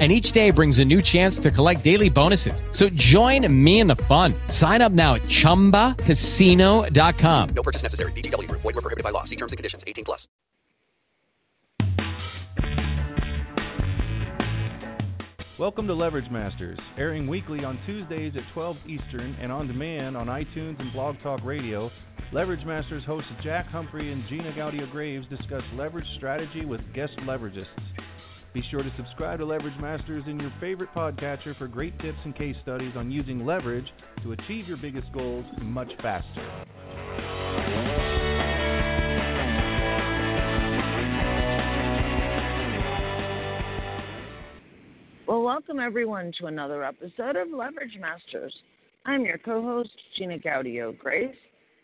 and each day brings a new chance to collect daily bonuses. So join me in the fun. Sign up now at ChumbaCasino.com. No purchase necessary. VGW. Void were prohibited by law. See terms and conditions. 18 plus. Welcome to Leverage Masters, airing weekly on Tuesdays at 12 Eastern and on demand on iTunes and Blog Talk Radio. Leverage Masters hosts Jack Humphrey and Gina Gaudio Graves discuss leverage strategy with guest leveragists. Be sure to subscribe to Leverage Masters in your favorite podcatcher for great tips and case studies on using leverage to achieve your biggest goals much faster. Well, welcome everyone to another episode of Leverage Masters. I'm your co host, Gina Gaudio Graves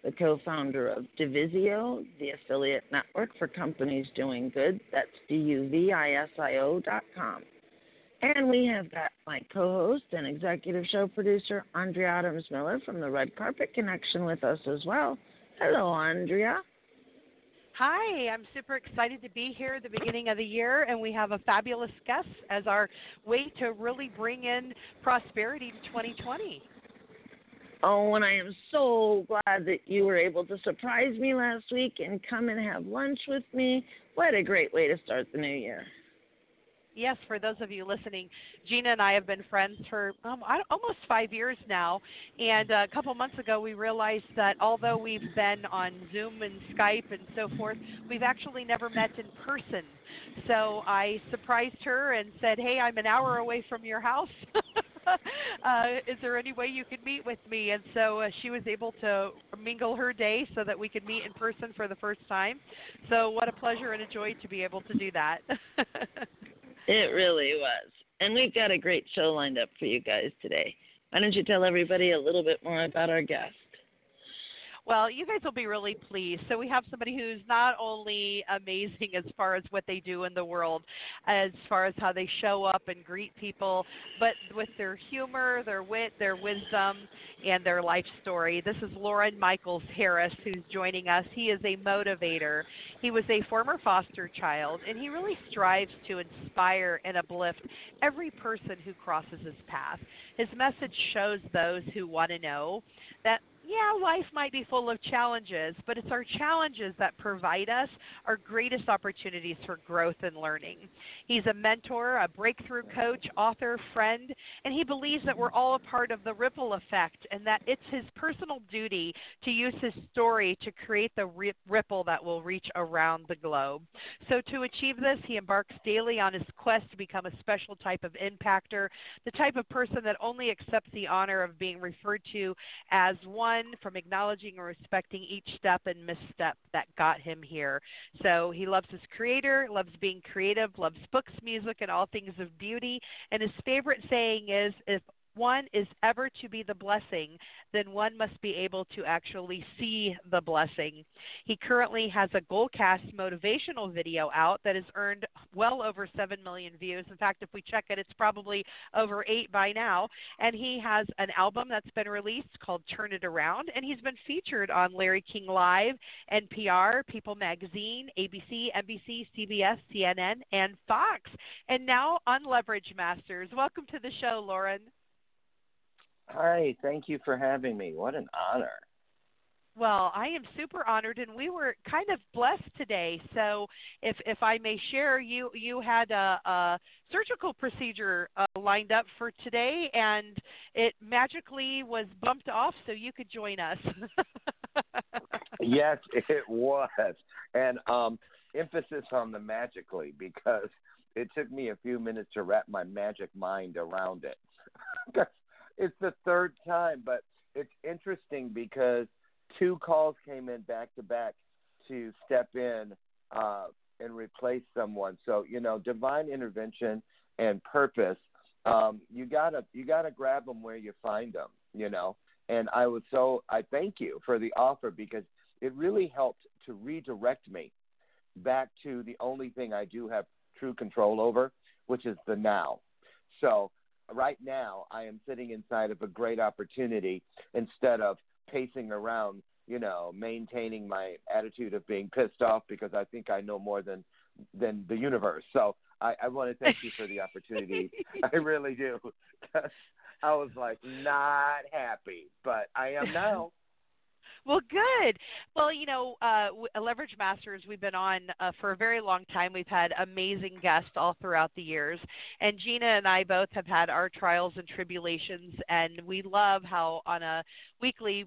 the co founder of Duvisio, the affiliate network for companies doing good. That's D U V I S I O dot com. And we have got my co host and executive show producer, Andrea Adams Miller from the Red Carpet Connection with us as well. Hello, Andrea. Hi, I'm super excited to be here at the beginning of the year, and we have a fabulous guest as our way to really bring in prosperity to 2020. Oh, and I am so glad that you were able to surprise me last week and come and have lunch with me. What a great way to start the new year. Yes, for those of you listening, Gina and I have been friends for um, almost five years now. And a couple months ago, we realized that although we've been on Zoom and Skype and so forth, we've actually never met in person. So I surprised her and said, Hey, I'm an hour away from your house. uh, is there any way you could meet with me? And so uh, she was able to mingle her day so that we could meet in person for the first time. So what a pleasure and a joy to be able to do that. it really was. And we've got a great show lined up for you guys today. Why don't you tell everybody a little bit more about our guest? Well, you guys will be really pleased. So we have somebody who's not only amazing as far as what they do in the world, as far as how they show up and greet people, but with their humor, their wit, their wisdom, and their life story. This is Loren Michaels Harris who's joining us. He is a motivator. He was a former foster child, and he really strives to inspire and uplift every person who crosses his path. His message shows those who want to know that yeah, life might be full of challenges, but it's our challenges that provide us our greatest opportunities for growth and learning. He's a mentor, a breakthrough coach, author, friend, and he believes that we're all a part of the ripple effect and that it's his personal duty to use his story to create the ripple that will reach around the globe. So, to achieve this, he embarks daily on his quest to become a special type of impactor, the type of person that only accepts the honor of being referred to as one from acknowledging and respecting each step and misstep that got him here. So he loves his creator, loves being creative, loves books, music, and all things of beauty. And his favorite saying is if one is ever to be the blessing, then one must be able to actually see the blessing. He currently has a Goalcast motivational video out that has earned well over 7 million views. In fact, if we check it, it's probably over 8 by now. And he has an album that's been released called Turn It Around, and he's been featured on Larry King Live, NPR, People Magazine, ABC, NBC, CBS, CNN, and Fox. And now on Leverage Masters. Welcome to the show, Loren. Hi, thank you for having me. What an honor. Well, I am super honored, and we were kind of blessed today. So, if if I may share, you you had a, a surgical procedure uh, lined up for today, and it magically was bumped off, so you could join us. yes, it was, and um, emphasis on the magically because it took me a few minutes to wrap my magic mind around it. it's the third time, but it's interesting because two calls came in back to back to step in uh, and replace someone. So you know, divine intervention and purpose. Um, you gotta you gotta grab them where you find them. You know, and I was so I thank you for the offer because it really helped to redirect me back to the only thing I do have true control over, which is the now. So right now, I am sitting inside of a great opportunity instead of pacing around, you know, maintaining my attitude of being pissed off because I think I know more than than the universe. So I, I want to thank you for the opportunity. I really do. I was like not happy, but I am now. Well, good. Well, you know, uh, Leverage Masters, we've been on uh, for a very long time. We've had amazing guests all throughout the years. And Gina and I both have had our trials and tribulations, and we love how on a weekly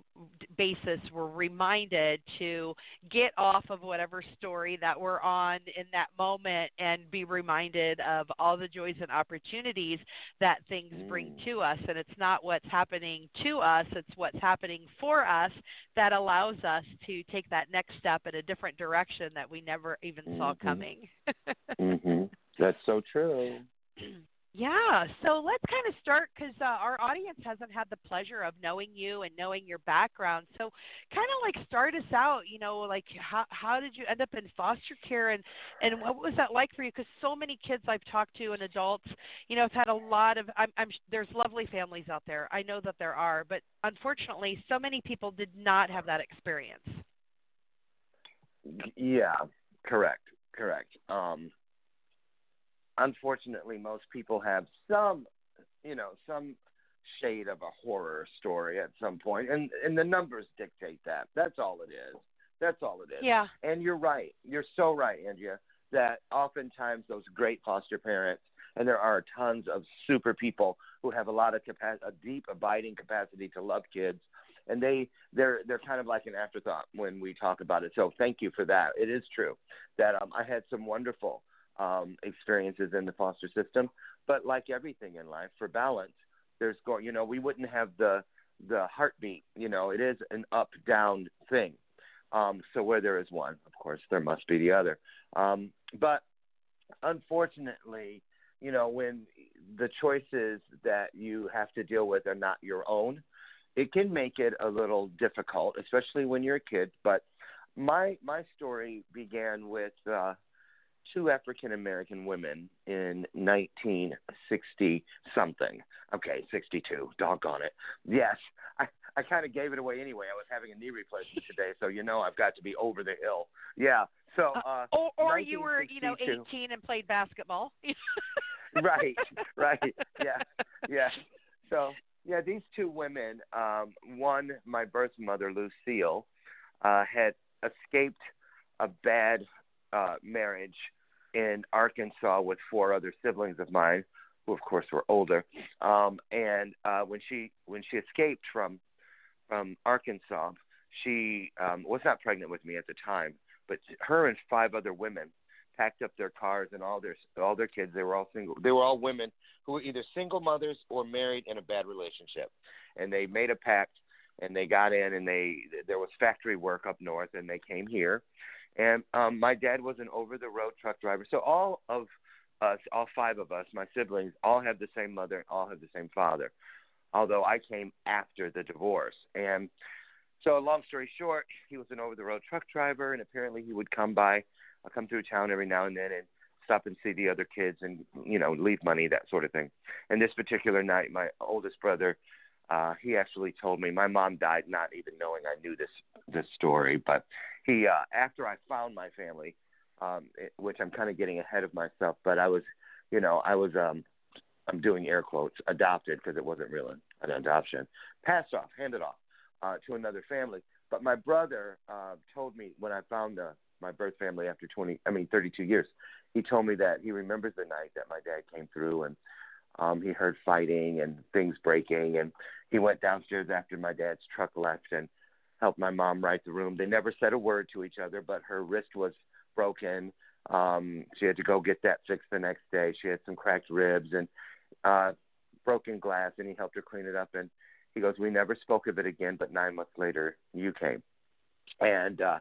basis we're reminded to get off of whatever story that we're on in that moment and be reminded of all the joys and opportunities that things bring Mm. to us. And it's not what's happening to us, it's what's happening for us that allows us to take that next step in a different direction that we never even saw Mhm. coming. hmm That's so true. yeah, so let's kind of start because uh, our audience hasn't had the pleasure of knowing you and knowing your background. So, kind of like start us out. You know, like how how did you end up in foster care and and what was that like for you? Because so many kids I've talked to and adults, you know, have had a lot of. I'm, I'm there's lovely families out there. I know that there are, but unfortunately, so many people did not have that experience. Yeah, correct, correct. Um, unfortunately, most people have some, you know, some shade of a horror story at some point, and and the numbers dictate that. That's all it is. That's all it is. Yeah. And you're right. You're so right, Andrea, that oftentimes those great foster parents, and there are tons of super people who have a lot of capacity, a deep, abiding capacity to love kids, and they they're they're kind of like an afterthought when we talk about it. So thank you for that. It is true that um, I had some wonderful um, experiences in the foster system, but like everything in life, for balance, there's going. You know, we wouldn't have the the heartbeat. You know, it is an up down thing. Um, so where there is one, of course, there must be the other. Um, but unfortunately, you know, when the choices that you have to deal with are not your own, it can make it a little difficult, especially when you're a kid. But my my story began with uh, two African American women in 1960 something. Okay, 62. Doggone it. Yes, I I kind of gave it away anyway. I was having a knee replacement today, so you know I've got to be over the hill. Yeah. So uh, or or you were, you know, 18 and played basketball. right, right, yeah, yeah. So yeah, these two women. Um, one, my birth mother, Lucille, uh, had escaped a bad uh, marriage in Arkansas with four other siblings of mine, who of course were older. Um, and uh, when she when she escaped from from Arkansas, she um, was not pregnant with me at the time, but her and five other women packed up their cars and all their all their kids. They were all single. They were all women who were either single mothers or married in a bad relationship, and they made a pact and they got in and they there was factory work up north and they came here, and um, my dad was an over the road truck driver. So all of us, all five of us, my siblings, all have the same mother, and all have the same father. Although I came after the divorce and. So, long story short, he was an over the road truck driver, and apparently he would come by I'll come through town every now and then and stop and see the other kids and you know leave money that sort of thing. And this particular night, my oldest brother, uh, he actually told me my mom died not even knowing I knew this this story. But he uh, after I found my family, um, it, which I'm kind of getting ahead of myself, but I was you know I was um, I'm doing air quotes adopted because it wasn't really an adoption, passed off, handed off uh, to another family. But my brother uh, told me when I found the my birth family after 20 i mean 32 years he told me that he remembers the night that my dad came through and um he heard fighting and things breaking and he went downstairs after my dad's truck left and helped my mom right the room. They never said a word to each other but her wrist was broken. Um she had to go get that fixed the next day. She had some cracked ribs and uh broken glass and he helped her clean it up. And he goes we never spoke of it again but 9 months later you came. And uh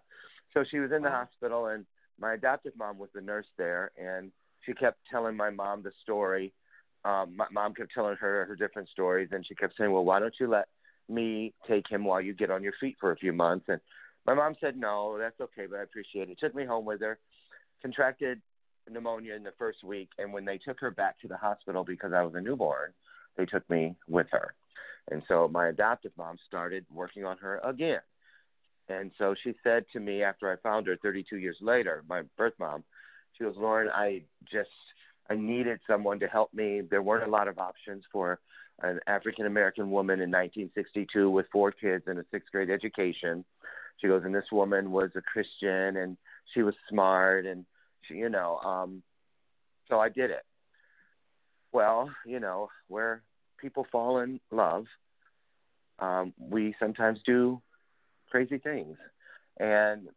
so she was in the Wow. hospital, and my adoptive mom was the nurse there, and she kept telling my mom the story. Um, my mom kept telling her her different stories, and she kept saying, "Well, why don't you let me take him while you get on your feet for a few months?" And my mom said, "No, that's okay, but I appreciate it." Took me home with her, contracted pneumonia in the first week, and when they took her back to the hospital because I was a newborn, they took me with her. And so my adoptive mom started working on her again. And so she said to me after I found her 32 years later, my birth mom, she goes, Loren, I just I needed someone to help me. There weren't a lot of options for an African American woman in 1962 with four kids and a sixth grade education. She goes, and this woman was a Christian and she was smart and she, you know, um, so I did it. Well, you know, where people fall in love, um, we sometimes do crazy things, and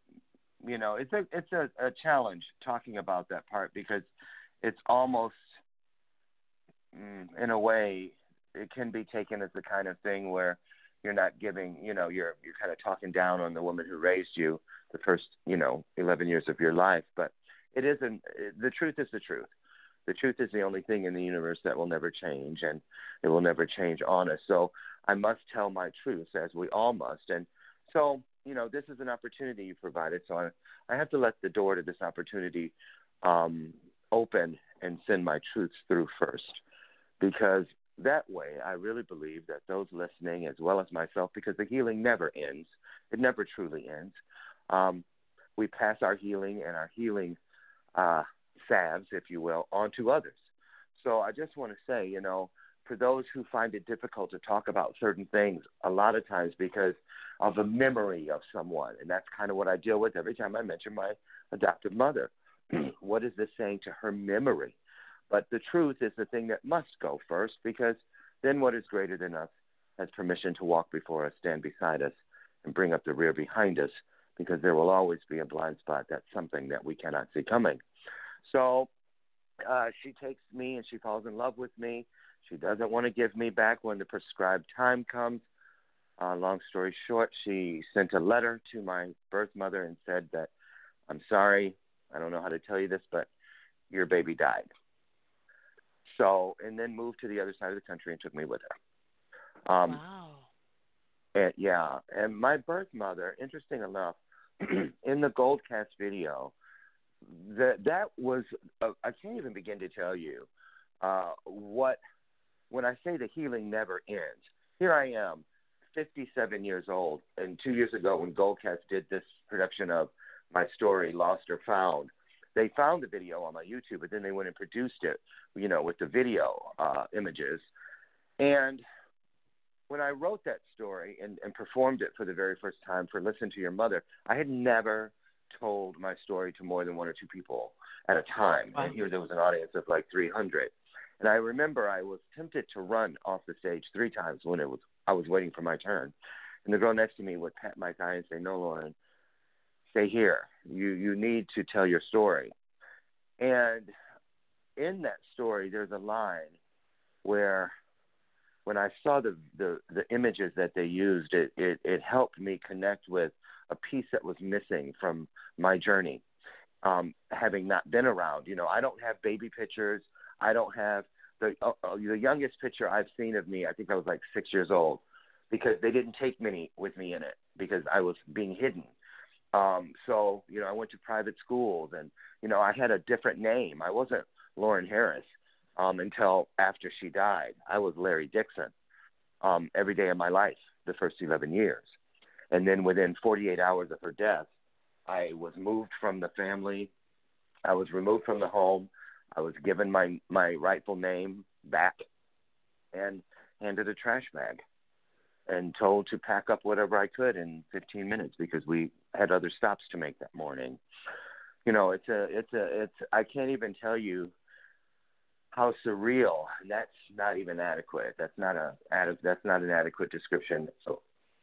you know, it's a it's a, a challenge talking about that part because it's almost, mm, in a way, it can be taken as the kind of thing where you're not giving, you know, you're you're kind of talking down on the woman who raised you the first, you know, 11 years of your life. But it isn't. The truth is the truth. The truth is the only thing in the universe that will never change, and it will never change on us. So I must tell my truth, as we all must. And so, you know, this is an opportunity you provided. So I, I have to let the door to this opportunity um, open and send my truths through first, because that way I really believe that those listening, as well as myself, because the healing never ends, it never truly ends. Um, we pass our healing and our healing uh, salves, if you will, onto others. So I just want to say, you know, for those who find it difficult to talk about certain things, a lot of times because of a memory of someone, and that's kind of what I deal with every time I mention my adoptive mother. what is this saying to her memory? But the truth is the thing that must go first because then what is greater than us has permission to walk before us, stand beside us, and bring up the rear behind us because there will always be a blind spot. That's something that we cannot see coming. So uh, she takes me and she falls in love with me. She doesn't want to give me back when the prescribed time comes. Uh, long story short, she sent a letter to my birth mother and said that, I'm sorry, I don't know how to tell you this, but your baby died. So, and then moved to the other side of the country and took me with her. Um, wow. And, yeah, and my birth mother, interesting enough, in the Goalcast video, that that was uh, I can't even begin to tell you uh, what when I say the healing never ends. Here I am, 57 years old, and two years ago when Goalcast did this production of my story, Lost or Found, they found the video on my YouTube, but then they went and produced it, you know, with the video uh, images. And when I wrote that story and, and performed it for the very first time for Listen to Your Mother, I had never told my story to more than one or two people at a time. And here there was an audience of like 300. And I remember I was tempted to run off the stage three times when it was I was waiting for my turn. And the girl next to me would pat my thigh and say, "No, Loren, stay here. You you need to tell your story." And in that story, there's a line where when I saw the the, the images that they used, it, it it helped me connect with a piece that was missing from my journey. Um, having not been around, you know, I don't have baby pictures. I don't have the uh, uh, the youngest picture I've seen of me. I think I was like six years old, because they didn't take many with me in it because I was being hidden. Um, so you know, I went to private schools, and you know, I had a different name. I wasn't Loren Harris um, until after she died. I was Larry Dixon um, every day of my life, the first 11 years. And then within 48 hours of her death, I was moved from the family. I was removed from the home. I was given my my rightful name back, and handed a trash bag, and told to pack up whatever I could in 15 minutes because we had other stops to make that morning. You know, it's a it's a it's I can't even tell you how surreal. That's not even adequate. That's not a that's not an adequate description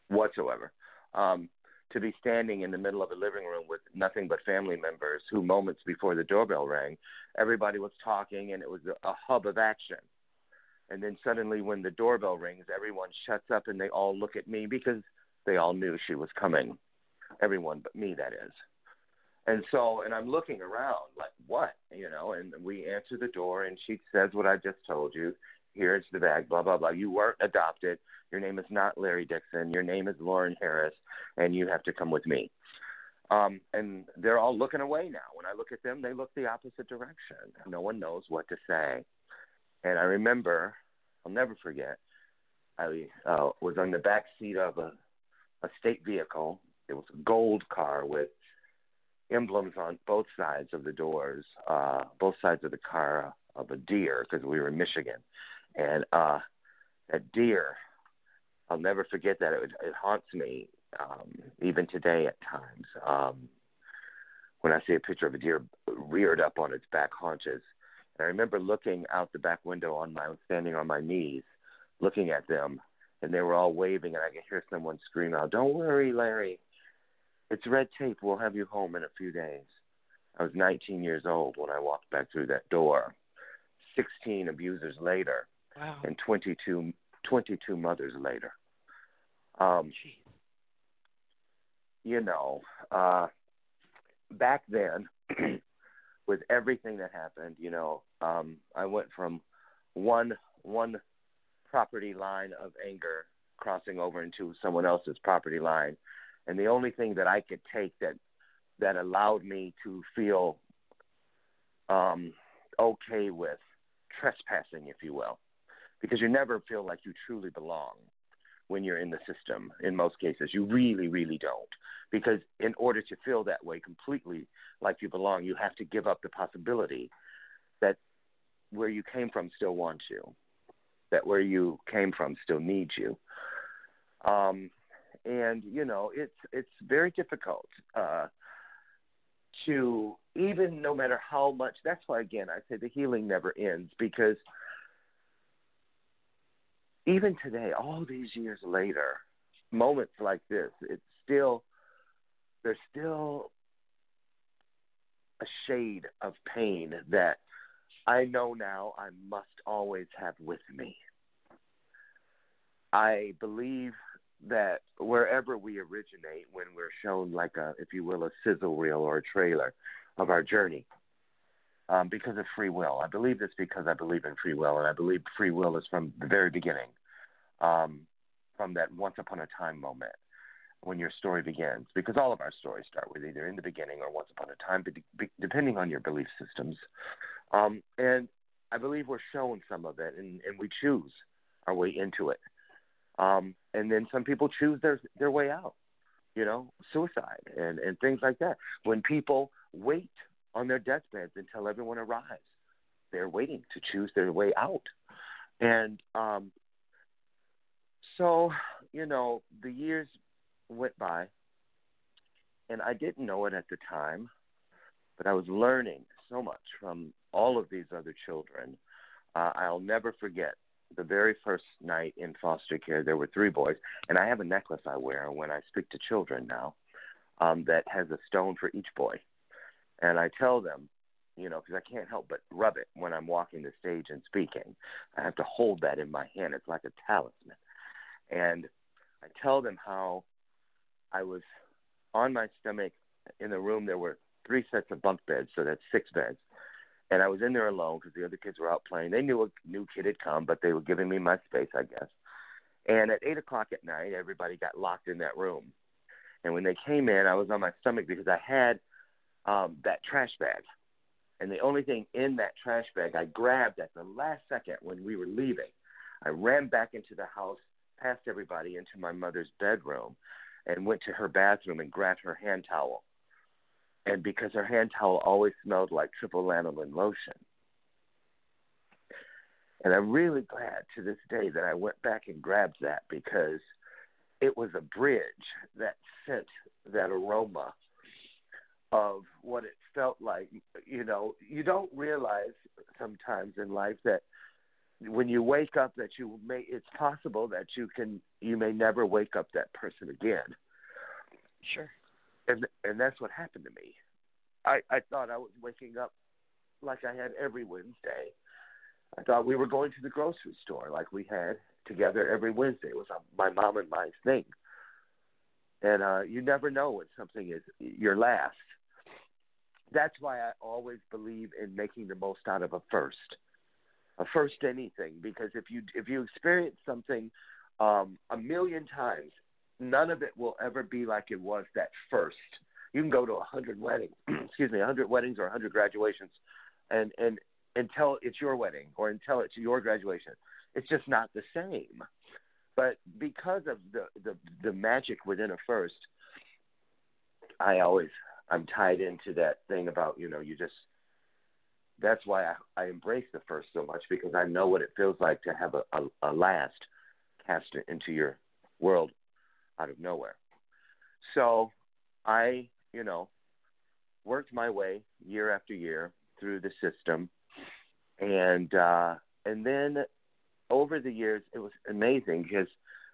whatsoever. Um, to be standing in the middle of a living room with nothing but family members who moments before the doorbell rang, everybody was talking and it was a, a hub of action. And then suddenly when the doorbell rings, everyone shuts up and they all look at me because they all knew she was coming. Everyone but me, that is. And so, and I'm looking around like, what? You know, and we answer the door and she says what I just told you. Here's the bag, blah, blah, blah. You weren't adopted. Your name is not Larry Dixon. Your name is Loren Harris, and you have to come with me. Um, and they're all looking away now. When I look at them, they look the opposite direction. No one knows what to say. And I remember, I'll never forget, I uh, was on the back seat of a, a state vehicle. It was a gold car with emblems on both sides of the doors, uh, both sides of the car of a deer because we were in Michigan. And uh, that deer, I'll never forget that. It, it haunts me um, even today at times. Um, when I see a picture of a deer reared up on its back haunches, and I remember looking out the back window on my standing on my knees, looking at them, and they were all waving, and I could hear someone scream out, "Don't worry, Larry, it's red tape. We'll have you home in a few days." I was 19 years old when I walked back through that door. 16 abusers later, Wow. and 22, 22 mothers later. Um, Jeez. you know, uh, back then, with everything that happened, you know, um, I went from one one property line of anger crossing over into someone else's property line, and the only thing that I could take that that allowed me to feel um, okay with trespassing, if you will, because you never feel like you truly belong when you're in the system. In most cases, you really, really don't because in order to feel that way completely like you belong, you have to give up the possibility that where you came from still wants you, that where you came from still needs you. Um, and you know, it's it's very difficult uh, to even no matter how much. That's why again I say the healing never ends because even today, all these years later, moments like this, it's still there's still a shade of pain that I know now I must always have with me. I believe that wherever we originate, when we're shown like a, if you will, a sizzle reel or a trailer of our journey, um, because of free will. I believe this because I believe in free will, and I believe free will is from the very beginning, um, from that once upon a time moment when your story begins. Because all of our stories start with either in the beginning or once upon a time, depending on your belief systems. Um, and I believe we're shown some of it, and, and we choose our way into it. Um, and then some people choose their their way out, you know, suicide and and things like that. When people wait on their deathbeds until everyone arrives, they're waiting to choose their way out. And um, so, you know, the years went by, and I didn't know it at the time, but I was learning so much from all of these other children. Uh, I'll never forget the very first night in foster care. There were three boys, and I have a necklace I wear when I speak to children now um, that has a stone for each boy. And I tell them, you know, because I can't help but rub it when I'm walking the stage and speaking. I have to hold that in my hand. It's like a talisman. And I tell them how I was on my stomach in the room. There were three sets of bunk beds, so that's six beds. And I was in there alone because the other kids were out playing. They knew a new kid had come, but they were giving me my space, I guess. And at eight o'clock at night, everybody got locked in that room. And when they came in, I was on my stomach because I had um, that trash bag. And the only thing in that trash bag I grabbed at the last second when we were leaving, I ran back into the house, past everybody, into my mother's bedroom, and went to her bathroom and grabbed her hand towel. And because her hand towel always smelled like triple lanolin lotion. And I'm really glad to this day that I went back and grabbed that because it was a bridge that sent that aroma of what it felt like. You know, you don't realize sometimes in life that when you wake up that you may it's possible that you can you may never wake up that person again. Sure. And and that's what happened to me. I I thought I was waking up like I had every Wednesday. I thought we were going to the grocery store like we had together every Wednesday. It was my mom and my thing. And uh you never know when something is your last. That's why I always believe in making the most out of a first a first anything because if you if you experience something um, a million times, none of it will ever be like it was that first. You can go to a hundred weddings, excuse me, a hundred weddings or a hundred graduations, and and until it's your wedding or until it's your graduation, it's just not the same. But because of the the, the magic within a first, I always I'm tied into that thing about you know you just that's why I, I embrace the first so much because I know what it feels like to have a, a, a last cast into your world out of nowhere. So I, you know, worked my way year after year through the system, and uh, and then over the years it was amazing because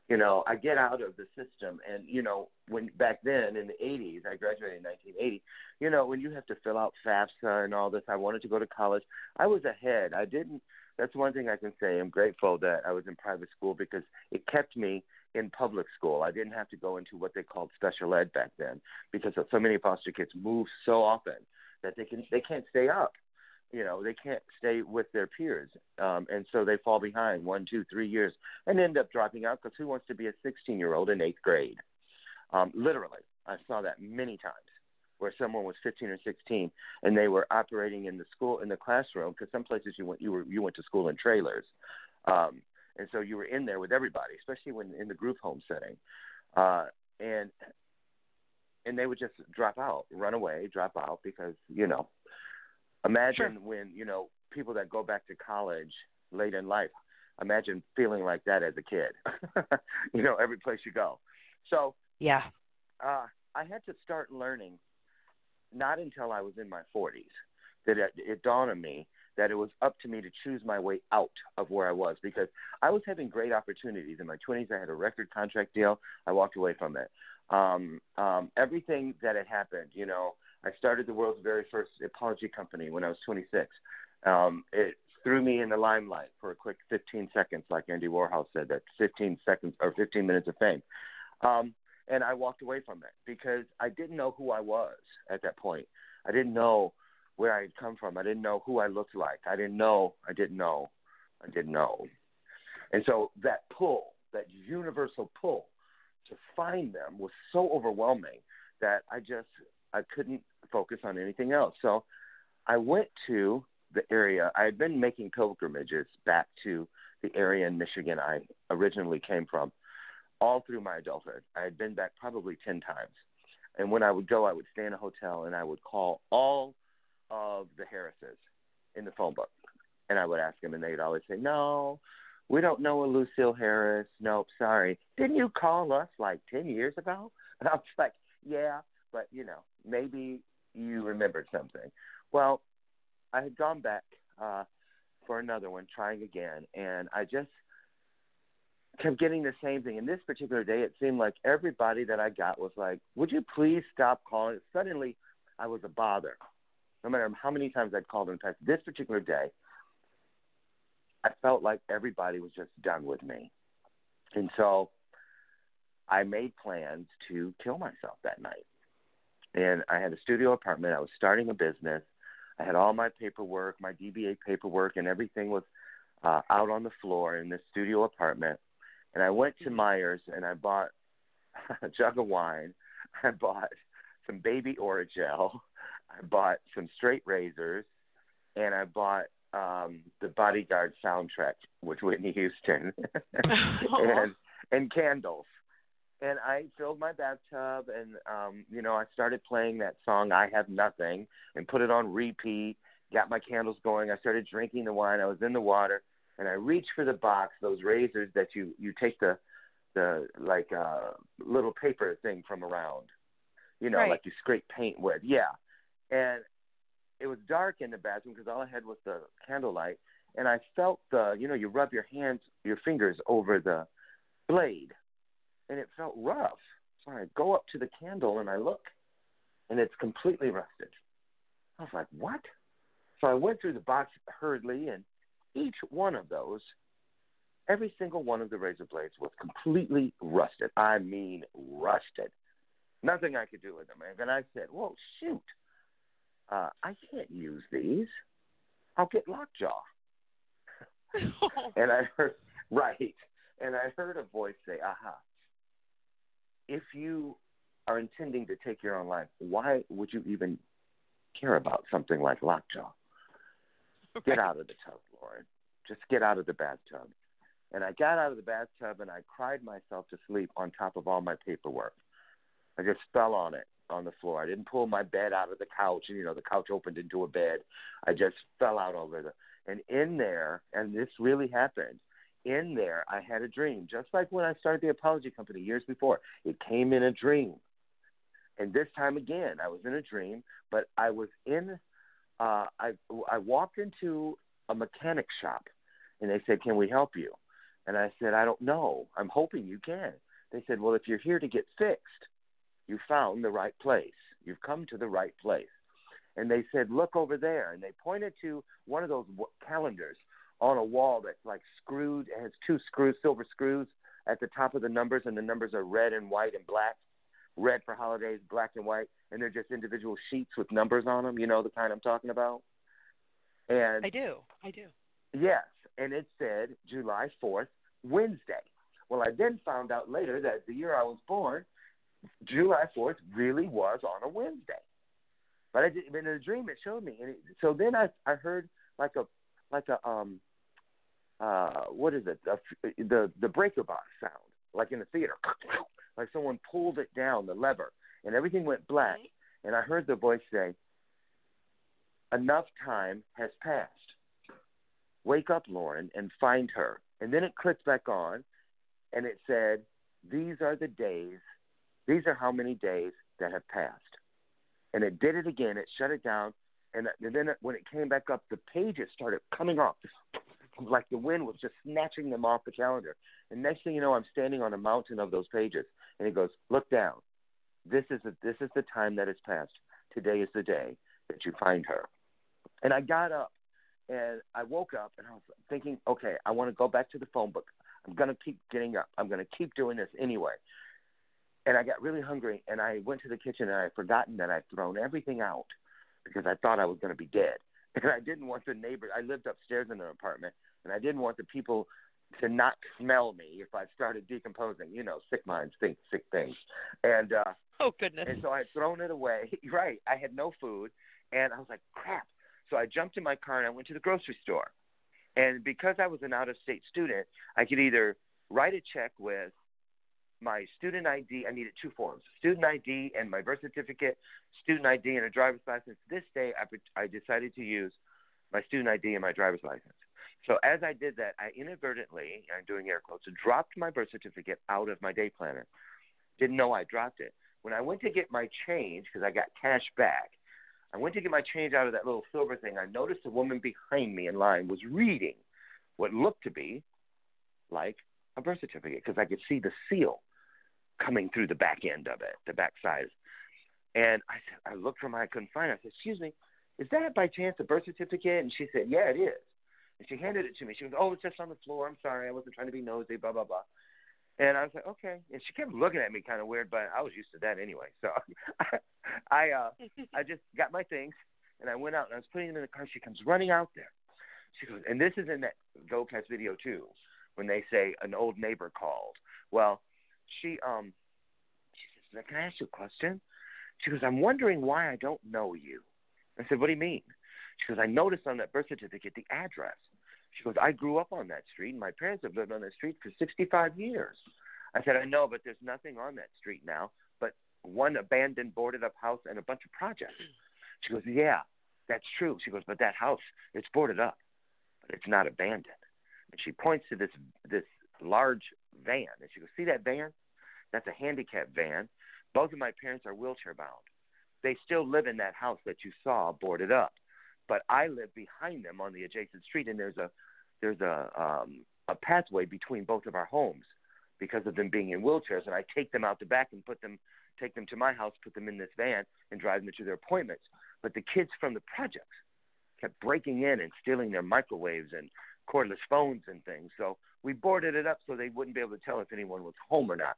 you know I get out of the system, and you know when back then in the 80s, I graduated in 1980. You know when you have to fill out FAFSA and all this, I wanted to go to college. I was ahead. I didn't. That's one thing I can say. I'm grateful that I was in private school because it kept me in public school. I didn't have to go into what they called special ed back then because so many foster kids move so often that they can they can't stay up. You know, they can't stay with their peers, um, and so they fall behind one, two, three years, and end up dropping out because who wants to be a 16 year old in eighth grade? Um, literally, I saw that many times where someone was 15 or 16 and they were operating in the school in the classroom because some places you went you were you went to school in trailers um, and so you were in there with everybody, especially when in the group home setting, uh, and and they would just drop out, run away, drop out because you know, imagine Sure. when you know people that go back to college late in life. Imagine feeling like that as a kid. you know, every place you go. So Yeah. uh, I had to start learning not until I was in my 40s that it, it dawned on me that it was up to me to choose my way out of where I was because I was having great opportunities in my 20s. I had a record contract deal. I walked away from it. Um, um, everything that had happened, you know, I started the world's very first apology company when I was 26. Um, it threw me in the limelight for a quick 15 seconds, like Andy Warhol said, that 15 seconds or 15 minutes of fame. Um, and I walked away from it because I didn't know who I was at that point. I didn't know where I had come from. I didn't know who I looked like. I didn't know. I didn't know. I didn't know. And so that pull, that universal pull to find them was so overwhelming that I just I couldn't focus on anything else. So I went to the area. I had been making pilgrimages back to the area in Michigan I originally came from all through my adulthood. I had been back probably 10 times. And when I would go, I would stay in a hotel and I would call all of the Harrises in the phone book. And I would ask them, and they'd always say, No, we don't know a Lucille Harris. Nope, sorry. Didn't you call us like 10 years ago? And I was like, Yeah, but you know, maybe you remembered something. Well, I had gone back uh, for another one, trying again, and I just kept getting the same thing. And this particular day, it seemed like everybody that I got was like, "Would you please stop calling?" Suddenly, I was a bother. No matter how many times I'd called in the past, this particular day, I felt like everybody was just done with me, and so I made plans to kill myself that night. And I had a studio apartment. I was starting a business. I had all my paperwork, my DBA paperwork, and everything was uh, out on the floor in this studio apartment. And I went to Meijer's and I bought a jug of wine. I bought some baby Orajel. I bought some straight razors, and I bought um the Bodyguard soundtrack with Whitney Houston, and and candles. And I filled my bathtub, and um, you know, I started playing that song "I Have Nothing" and put it on repeat. Got my candles going. I started drinking the wine. I was in the water, and I reached for the box, those razors that you you take the the like uh little paper thing from around, you know, Right. like you scrape paint with. Yeah, and it was dark in the bathroom because all I had was the candlelight, and I felt the you know you rub your hands your fingers over the blade, and it felt rough. So I go up to the candle and I look, and it's completely rusted. I was like, what? So I went through the box hurriedly, and each one of those, every single one of the razor blades was completely rusted. I mean, rusted. Nothing I could do with them. And I said, well, shoot, uh, I can't use these. I'll get lockjaw. And I heard, right. And I heard a voice say, aha, if you are intending to take your own life, why would you even care about something like lockjaw? Get out of the tub, Loren. Just get out of the bathtub. And I got out of the bathtub and I cried myself to sleep on top of all my paperwork. I just fell on it on the floor. I didn't pull my bed out of the couch and you know the couch opened into a bed. I just fell out over the and in there and this really happened. In there I had a dream, just like when I started the apology company years before. It came in a dream. And this time again, I was in a dream, but I was in uh I I walked into a mechanic shop and they said, "Can we help you?" And I said, "I don't know. I'm hoping you can." They said, "Well, if you're here to get fixed, you found the right place. You've come to the right place." And they said, "Look over there." And they pointed to one of those w- calendars on a wall that's like screwed. It has two screws, silver screws at the top of the numbers, and the numbers are red and white and black. Red for holidays, black and white, and they're just individual sheets with numbers on them. You know the kind I'm talking about. And I do. I do. Yes, and it said July 4th, Wednesday. Well, I then found out later that the year I was born, July 4th really was on a Wednesday. But I didn't, in a dream it showed me, and it, so then I I heard like a like a um uh what is it? The the the breaker box sound like in the theater. Like someone pulled it down the lever and everything went black. And I heard the voice say enough time has passed. Wake up, Loren, and find her. And then it clicked back on, and it said, These are the days, these are how many days that have passed. And it did it again. It shut it down. And, uh, and then when it came back up, the pages started coming off, like the wind was just snatching them off the calendar. And next thing you know, I'm standing on a mountain of those pages. And it goes, Look down. This is, the, this is the time that has passed. Today is the day that you find her. And I got up and I woke up and I was thinking, okay, I want to go back to the phone book. I'm going to keep getting up. I'm going to keep doing this anyway. And I got really hungry and I went to the kitchen and I had forgotten that I'd thrown everything out because I thought I was going to be dead. And I didn't want the neighbors, I lived upstairs in an apartment and I didn't want the people to not smell me if I started decomposing. You know, sick minds think sick things. And, uh, Oh goodness. and so I had thrown it away. right. I had no food and I was like, crap. So I jumped in my car and I went to the grocery store. And because I was an out of state student, I could either write a check with my student ID. I needed two forms student ID and my birth certificate, student ID and a driver's license. This day, I, I decided to use my student ID and my driver's license. So as I did that, I inadvertently, I'm doing air quotes, dropped my birth certificate out of my day planner. Didn't know I dropped it. When I went to get my change, because I got cash back, I went to get my change out of that little silver thing. I noticed a woman behind me in line was reading what looked to be like a birth certificate because I could see the seal coming through the back end of it, the back side. And I said, I looked for my, I couldn't find it. I said, "Excuse me, is that by chance a birth certificate?" And she said, "Yeah, it is." And she handed it to me. She goes, "Oh, it's just on the floor. I'm sorry, I wasn't trying to be nosy." Blah blah blah. And I was like, okay. And she kept looking at me kind of weird, but I was used to that anyway. So I uh I just got my things and I went out and I was putting them in the car. She comes running out there. She goes, and this is in that Goalcast video too, when they say an old neighbor called. Well, she um she says, Can I ask you a question? She goes, I'm wondering why I don't know you. I said, What do you mean? She goes, I noticed on that birth certificate the address. She goes, I grew up on that street, and my parents have lived on that street for 65 years. I said, I know, but there's nothing on that street now but one abandoned, boarded up house and a bunch of projects. She goes, Yeah, that's true. She goes, But that house, it's boarded up, but it's not abandoned. And she points to this this large van, and she goes, See that van? That's a handicap van. Both of my parents are wheelchair bound. They still live in that house that you saw boarded up, but I live behind them on the adjacent street, and there's a there's a um, a pathway between both of our homes because of them being in wheelchairs, and I take them out the back and put them take them to my house, put them in this van, and drive them to their appointments. But the kids from the projects kept breaking in and stealing their microwaves and cordless phones and things. So we boarded it up so they wouldn't be able to tell if anyone was home or not.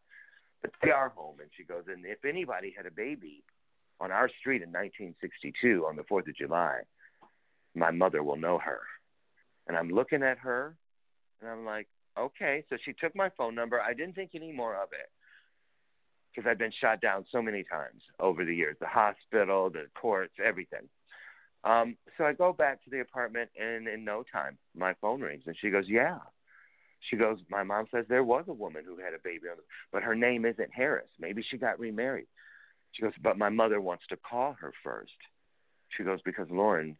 But they are home. And she goes, and if anybody had a baby on our street in 1962 on the 4th of July, my mother will know her. And I'm looking at her and I'm like, okay. So she took my phone number. I didn't think any more of it. because I've been shot down so many times over the years the hospital, the courts, everything. Um, so I go back to the apartment, and in no time, my phone rings, and she goes, "Yeah." She goes, "My mom says there was a woman who had a baby on, the, but her name isn't Harris. Maybe she got remarried." She goes, "But my mother wants to call her first. She goes, "Because Loren,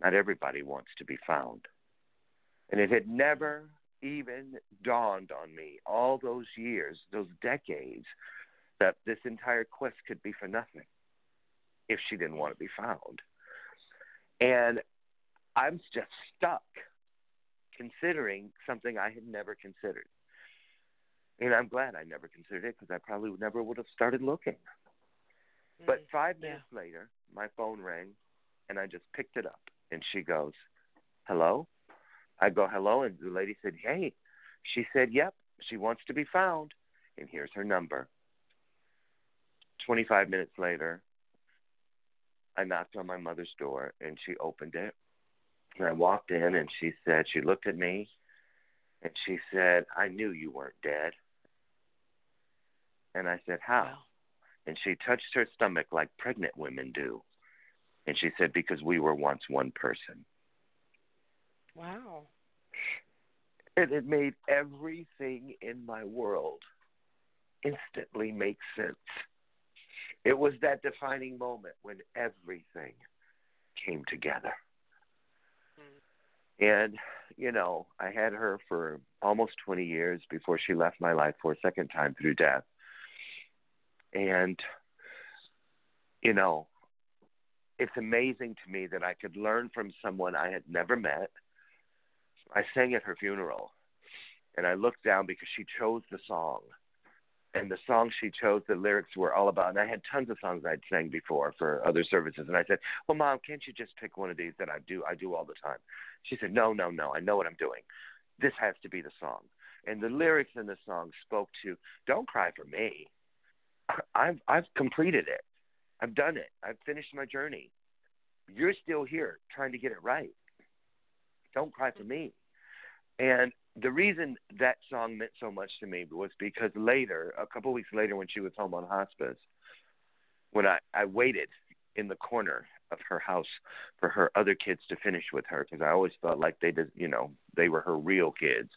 not everybody wants to be found." And it had never even dawned on me all those years, those decades, that this entire quest could be for nothing if she didn't want to be found. And I'm just stuck considering something I had never considered. And I'm glad I never considered it because I probably never would have started looking. Mm, But five yeah. minutes later, my phone rang, and I just picked it up. And she goes, "Hello." I go, "Hello," and the lady said, "Hey." She said, "Yep, she wants to be found, and here's her number." Twenty-five minutes later, I knocked on my mother's door, and she opened it. And I walked in, and she said, she looked at me, and she said, "I knew you weren't dead." And I said, "How?" Wow. and she touched her stomach like pregnant women do. And she said, Because we were once one person. Wow. And it made everything in my world instantly make sense. It was that defining moment when everything came together. And, you know, I had her for almost 20 years before she left my life for a second time through death. And, you know, it's amazing to me that I could learn from someone I had never met. I sang at her funeral, and I looked down because she chose the song. And the song she chose, the lyrics were all about, and I had tons of songs I'd sang before for other services. And I said, Well, Mom, can't you just pick one of these that I do? I do all the time. She said, No, no, no. I know what I'm doing. This has to be the song. And the lyrics in the song spoke to, Don't cry for me. I've I've completed it. I've done it. I've finished my journey. You're still here trying to get it right. Don't cry for me. And the reason that song meant so much to me was because later, a couple weeks later, when she was home on hospice, when I, I waited in the corner of her house for her other kids to finish with her, because I always felt like they did, you know, they were her real kids.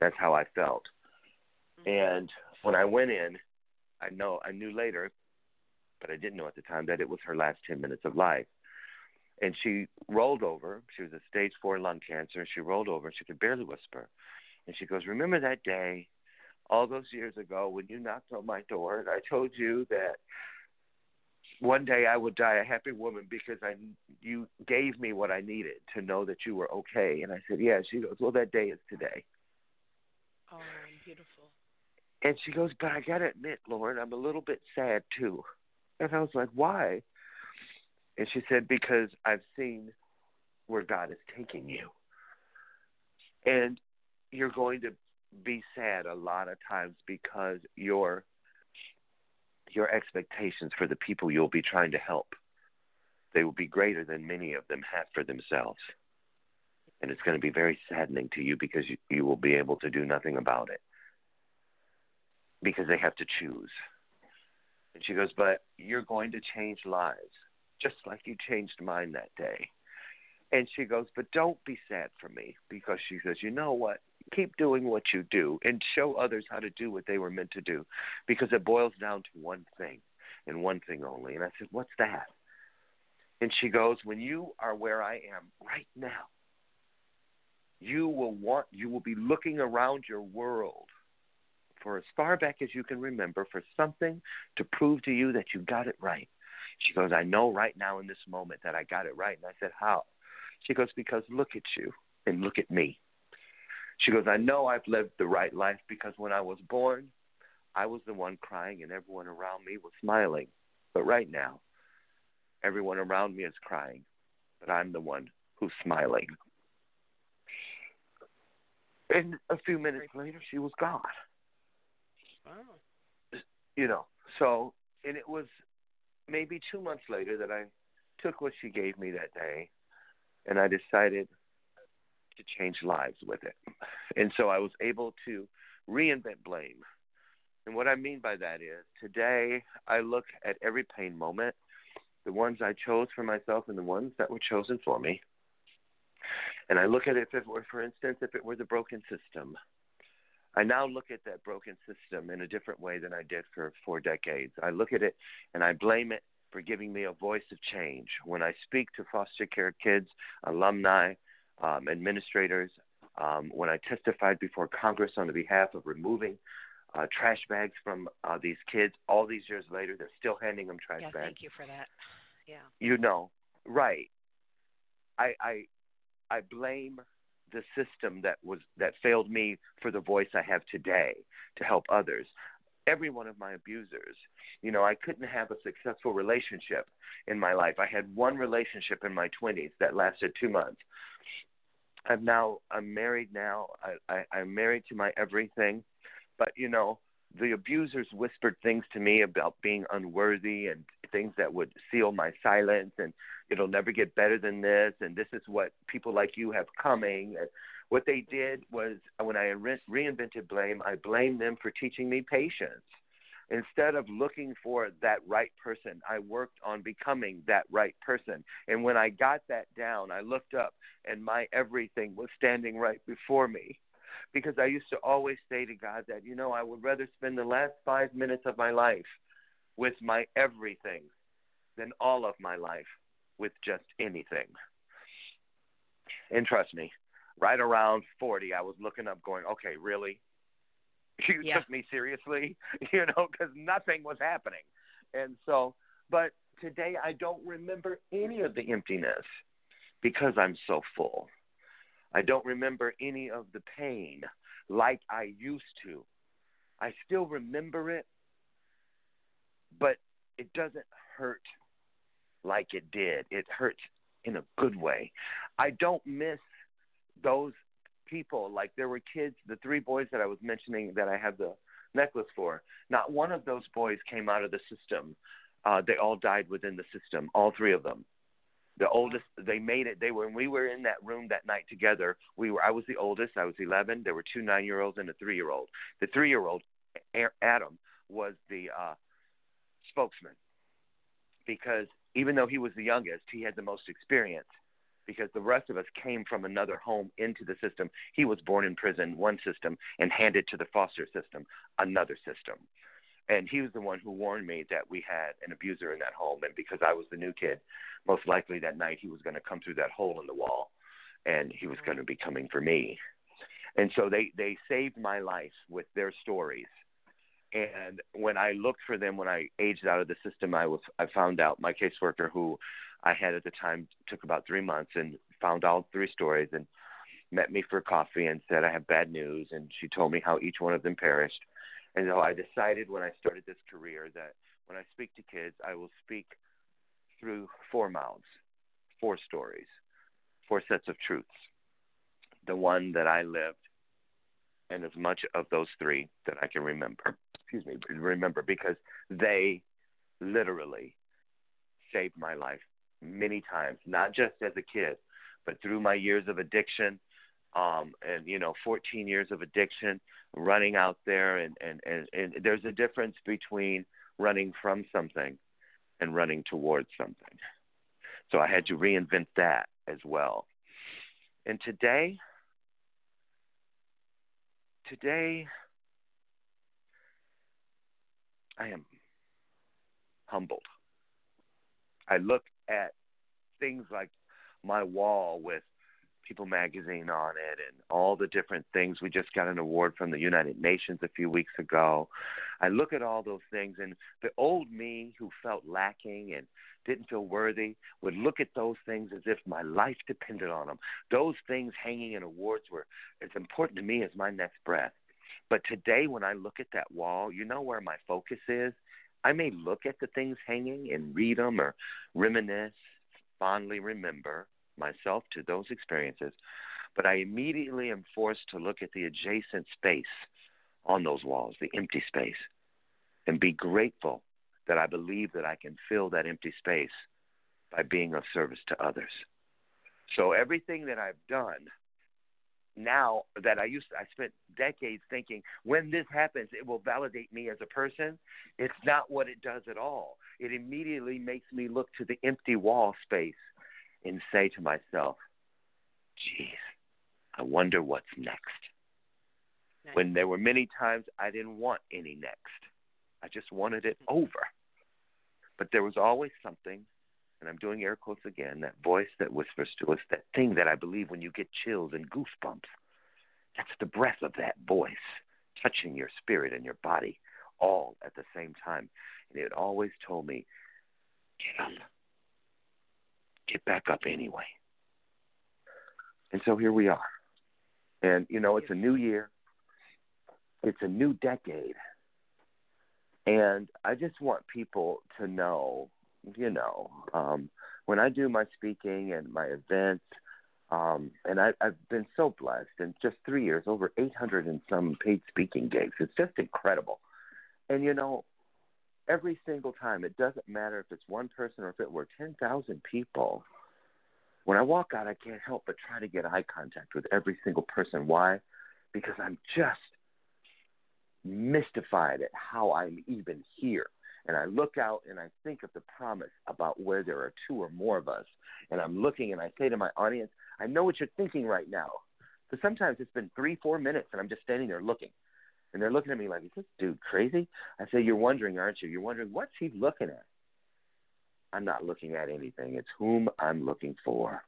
That's how I felt. Mm-hmm. And when I went in, I know I knew later, but I didn't know at the time that it was her last ten minutes of life. And she rolled over. She was a stage four lung cancer. And she rolled over. and She could barely whisper. And she goes, "Remember that day, all those years ago, when you knocked on my door and I told you that one day I would die a happy woman because I you gave me what I needed to know that you were okay." And I said, "Yeah." She goes, "Well, that day is today." Oh, beautiful. And she goes, But I got to admit, Loren, I'm a little bit sad too. And I was like, Why? And she said, Because I've seen where God is taking you. And you're going to be sad a lot of times because your your expectations for the people you'll be trying to help they will be greater than many of them have for themselves and it's going to be very saddening to you because you, you will be able to do nothing about it because they have to choose. And she goes, But you're going to change lives, just like you changed mine that day. And she goes, But don't be sad for me because she says, You know what? Keep doing what you do and show others how to do what they were meant to do because it boils down to one thing and one thing only. And I said, What's that? And she goes, When you are where I am right now, you will want you will be looking around your world for as far back as you can remember for something to prove to you that you got it right. She goes, I know right now in this moment that I got it right. And I said, How? She goes, Because look at you and look at me. She goes, I know I've lived the right life because when I was born, I was the one crying and everyone around me was smiling. But right now, everyone around me is crying, but I'm the one who's smiling. And a few minutes later, she was gone. Wow. You know, so, and it was maybe two months later that I took what she gave me that day and I decided to change lives with it. And so I was able to reinvent blame And what I mean by that is today I look at every pain moment, the ones I chose for myself and the ones that were chosen for me. And I look at it if it were, for instance, if it were the broken system. I now look at that broken system in a different way than I did for four decades. I look at it and I blame it for giving me a voice of change. When I speak to foster care kids, alumni, um, administrators, um, when I testified before Congress on the behalf of removing uh, trash bags from uh, these kids, all these years later, they're still handing them trash yeah, bags. thank you for that. Yeah. You know, right? I I I blame the system that was that failed me for the voice I have today to help others. Every one of my abusers, you know, I couldn't have a successful relationship in my life. I had one relationship in my 20s that lasted 2 months. I'm now I'm married now. I, I I'm married to my everything. But you know, the abusers whispered things to me about being unworthy and things that would seal my silence and it'll never get better than this and this is what people like you have coming and what they did was uh, when i re- reinvented blame i blamed them for teaching me patience. Instead of looking for that right person i worked on becoming that right person. And when i got that down i looked up and my everything was standing right before me. Because I used to always say to God that, you know, I would rather spend the last five minutes of my life with my everything than all of my life with just anything. And trust me, right around 40, I was looking up going, okay, really? You Yeah. took me seriously? You know, because nothing was happening. And so, but today I don't remember any of the emptiness because I'm so full. I don't remember any of the pain like I used to. I still remember it, but it doesn't hurt like it did. It hurts in a good way. I don't miss those people. Like there were kids, the three boys that I was mentioning that I had the necklace for. Not one of those boys came out of the system. Uh, they all died within the system, all three of them the oldest they made it they were when we were in that room that night together we were i was the oldest i was 11 there were two 9 year olds and a 3 year old the 3 year old adam was the uh spokesman because even though he was the youngest he had the most experience because the rest of us came from another home into the system. He was born in prison one system and handed to the foster system another system. And he was the one who warned me that we had an abuser in that home. And because i was the new kid most likely that night he was going to come through that hole in the wall and he was going to be coming for me. And so they they saved my life with their stories. And when i looked for them when i aged out of the system i was i found out my caseworker who i had at the time took about three months and found all three stories and met me for coffee and said i have bad news and she told me how each one of them perished and so i decided when i started this career that when i speak to kids i will speak through four mouths, four stories, four sets of truths. The one that I lived, and as much of those three that I can remember. Excuse me, remember because they literally saved my life many times, not just as a kid, but through my years of addiction, um, and you know, 14 years of addiction, running out there, and and and, and there's a difference between running from something and running towards something. So I had to reinvent that as well. And today, today, I am humbled. I look at things like my wall with People magazine on it and all the different things. We just got an award from the United Nations a few weeks ago. I look at all those things, and the old me who felt lacking and didn't feel worthy would look at those things as if my life depended on them. Those things hanging in awards were as important to me as my next breath. But today, when I look at that wall, you know where my focus is? I may look at the things hanging and read them or reminisce, fondly remember myself to those experiences, but I immediately am forced to look at the adjacent space on those walls, the empty space, and be grateful that I believe that I can fill that empty space by being of service to others. So everything that I've done now that I used to, I spent decades thinking when this happens, it will validate me as a person. It's not what it does at all. It immediately makes me look to the empty wall space and say to myself, geez, I wonder what's next. Nice. When there were many times I didn't want any next, I just wanted it mm-hmm. over. But there was always something and I'm doing air quotes again, that voice that whispers to us, that thing that I believe when you get chills and goosebumps. That's the breath of that voice touching your spirit and your body all at the same time. And it always told me, get up. Get back up anyway. And so here we are. And, you know, it's a new year, it's a new decade. And I just want people to know you know, um, when I do my speaking and my events, um, and I, I've been so blessed in just three years, over 800 and some paid speaking gigs. It's just incredible. And, you know, every single time, it doesn't matter if it's one person or if it were 10,000 people. When I walk out, I can't help but try to get eye contact with every single person. Why? Because I'm just mystified at how I'm even here and I look out and I think of the promise about where there are two or more of us, and I'm looking and I say to my audience, I know what you're thinking right now. But sometimes it's been three, four minutes, and I'm just standing there looking. And they're looking at me like, is this dude crazy? I say, You're wondering, aren't you? You're wondering, what's he looking at? I'm not looking at anything. It's whom I'm looking for.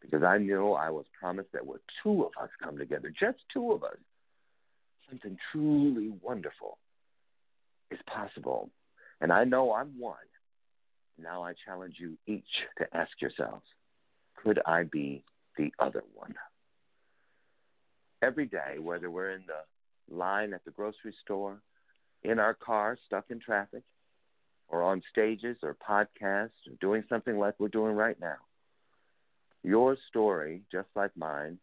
Because I knew I was promised that where two of us come together, just two of us, something truly wonderful is possible. And I know I'm one. Now I challenge you each to ask yourselves could I be the other one? Every day, whether we're in the line at the grocery store, in our car, stuck in traffic, or on stages or podcasts, or doing something like we're doing right now, your story, just like mine,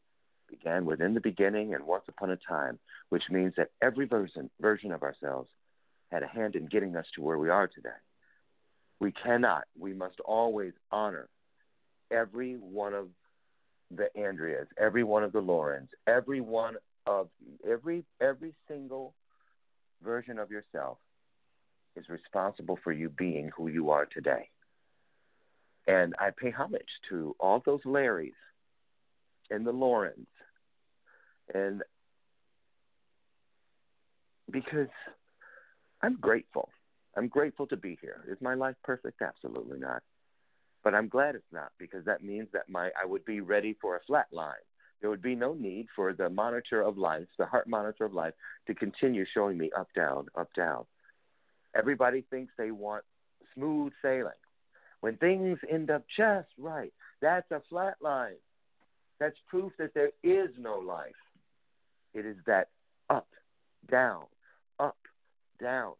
began within the beginning and once upon a time, which means that every version, version of ourselves had a hand in getting us to where we are today. We cannot, we must always honor every one of the Andreas, every one of the Lorens, every one of every every single version of yourself is responsible for you being who you are today. And I pay homage to all those Larrys and the Lorens. And because I'm grateful. I'm grateful to be here. Is my life perfect? Absolutely not. But I'm glad it's not because that means that my I would be ready for a flat line. There would be no need for the monitor of life, the heart monitor of life, to continue showing me up, down, up, down. Everybody thinks they want smooth sailing. When things end up just right, that's a flat line. That's proof that there is no life. It is that up, down, up, down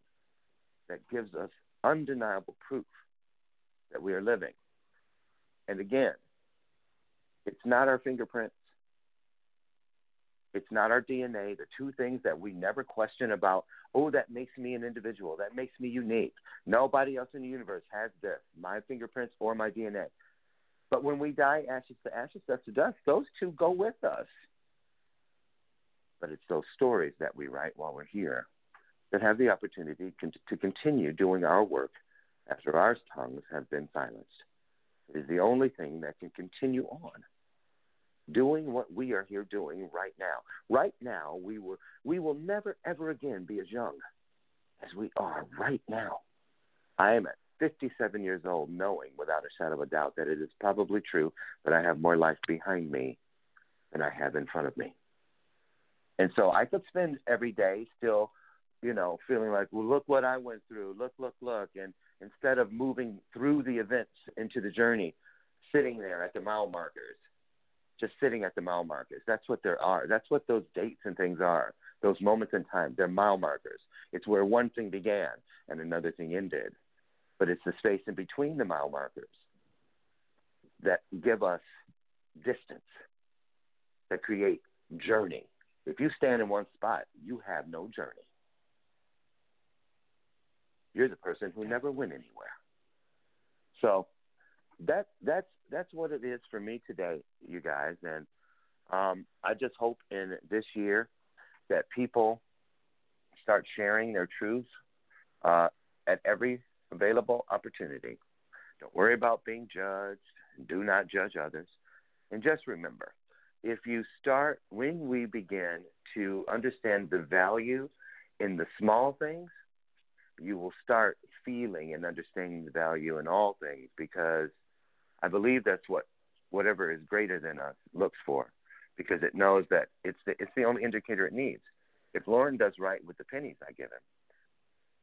that gives us undeniable proof that we are living. And again, it's not our fingerprints. It's not our DNA, the two things that we never question about, oh, that makes me an individual, that makes me unique. Nobody else in the universe has this, my fingerprints or my DNA. But when we die, ashes to ashes, dust to dust, those two go with us. But it's those stories that we write while we're here that have the opportunity to continue doing our work after our tongues have been silenced. It is the only thing that can continue on doing what we are here doing right now. Right now, we will, we will never, ever again be as young as we are right now. I am at 57 years old, knowing without a shadow of a doubt that it is probably true that I have more life behind me than I have in front of me. And so I could spend every day still you know, feeling like, well, look what I went through. Look, look, look. And instead of moving through the events into the journey, sitting there at the mile markers, just sitting at the mile markers. That's what there are. That's what those dates and things are. Those moments in time. They're mile markers. It's where one thing began and another thing ended. But it's the space in between the mile markers that give us distance, that create journey. If you stand in one spot, you have no journey you're the person who never went anywhere. So that that's that's what it is for me today, you guys. And Um, I just hope in this year that people start sharing their truths uh, at every available opportunity. Don't worry about being judged. Do not judge others. And just remember, if you start, when we begin to understand the value in the small things, you will start feeling and understanding the value in all things because I believe that's what whatever is greater than us looks for because it knows that it's the, it's the only indicator it needs. If Loren does right with the pennies I give him,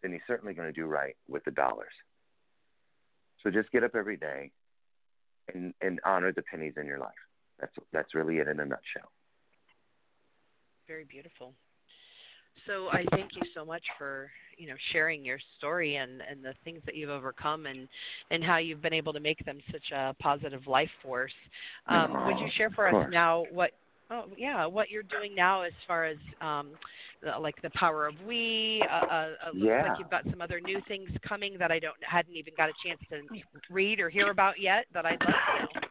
then he's certainly going to do right with the dollars. So just get up every day and, and honor the pennies in your life. That's that's really it in a nutshell. Very beautiful. So I thank you so much for you know sharing your story and and the things that you've overcome and and how you've been able to make them such a positive life force. Um, would you share for us now what Oh yeah, what you're doing now as far as um, the, like the power of we. Uh, uh, looks yeah. like you've got some other new things coming that I don't hadn't even got a chance to read or hear about yet that I'd love to know.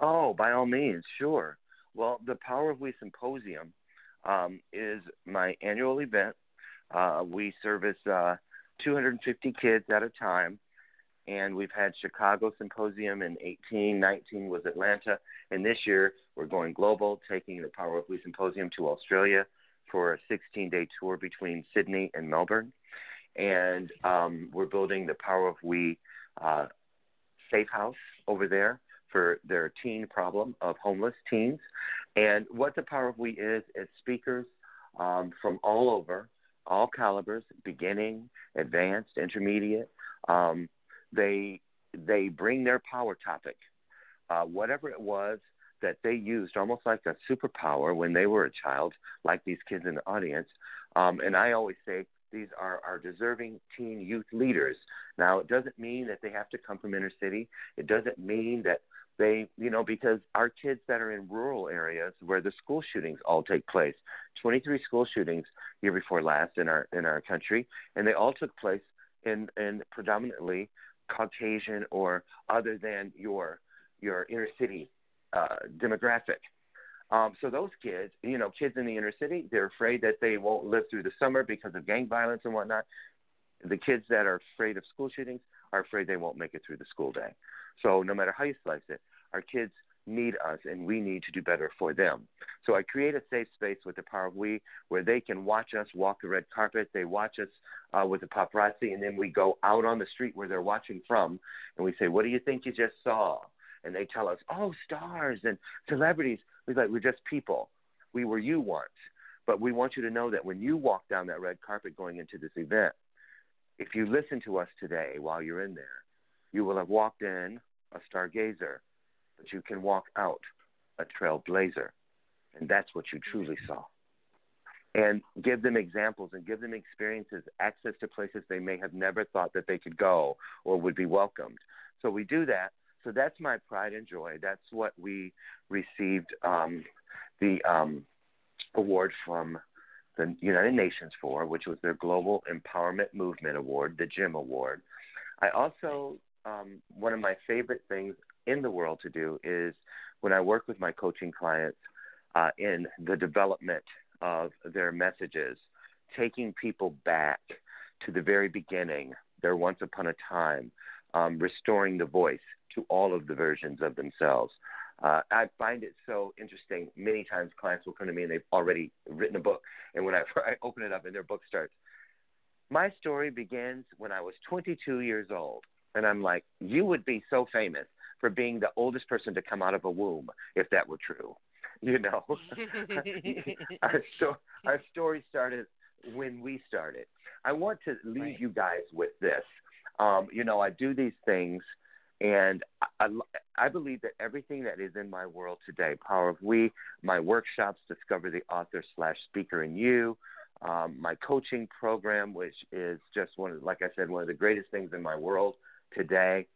Oh, by all means, sure. Well, the Power of We Symposium um, is my annual event. Uh, we service uh, 250 kids at a time, and we've had Chicago Symposium in 18, 19 was Atlanta, and this year we're going global, taking the Power of We Symposium to Australia for a 16-day tour between Sydney and Melbourne, and um, we're building the Power of We uh, Safe House over there for their teen problem of homeless teens. And what the Power of We is, it's speakers um, from all over, all calibers, beginning, advanced, intermediate. Um, they they bring their power topic, uh, whatever it was that they used, almost like a superpower when they were a child, like these kids in the audience. Um, and I always say these are our deserving teen youth leaders. Now, it doesn't mean that they have to come from inner city. It doesn't mean that they, you know, because our kids that are in rural areas where the school shootings all take place, 23 school shootings year before last in our in our country, and they all took place in in predominantly Caucasian or other than your your inner city uh, demographic. Um, so those kids, you know, kids in the inner city, they're afraid that they won't live through the summer because of gang violence and whatnot. The kids that are afraid of school shootings are afraid they won't make it through the school day. So no matter how you slice it, our kids need us and we need to do better for them. So I create a safe space with the Power of We where they can watch us walk the red carpet. They watch us uh, with the paparazzi and then we go out on the street where they're watching from and we say, what do you think you just saw? And they tell us, oh, stars and celebrities. We're like, we're just people. We were you once. But we want you to know that when you walk down that red carpet going into this event, if you listen to us today while you're in there, you will have walked in a stargazer, but you can walk out a trailblazer. And that's what you truly saw. And give them examples and give them experiences, access to places they may have never thought that they could go or would be welcomed. So we do that. So that's my pride and joy. That's what we received um, the um, award from the United Nations for, which was their Global Empowerment Movement Award, the GEM Award. I also um, one of my favorite things in the world to do is when I work with my coaching clients uh, in the development of their messages, taking people back to the very beginning, their once upon a time, um, restoring the voice to all of the versions of themselves. Uh, I find it so interesting. Many times clients will come to me and they've already written a book. And when I, I open it up and their book starts, my story begins when I was 22 years old. And I'm like, you would be so famous for being the oldest person to come out of a womb if that were true. You know, our, sto- our story started when we started. I want to leave right. you guys with this. Um, you know, I do these things, and I, I, believe that everything that is in my world today, Power of We, my workshops, Discover the Author slash Speaker in You, um, my coaching program, which is just one of, like I said, one of the greatest things in my world today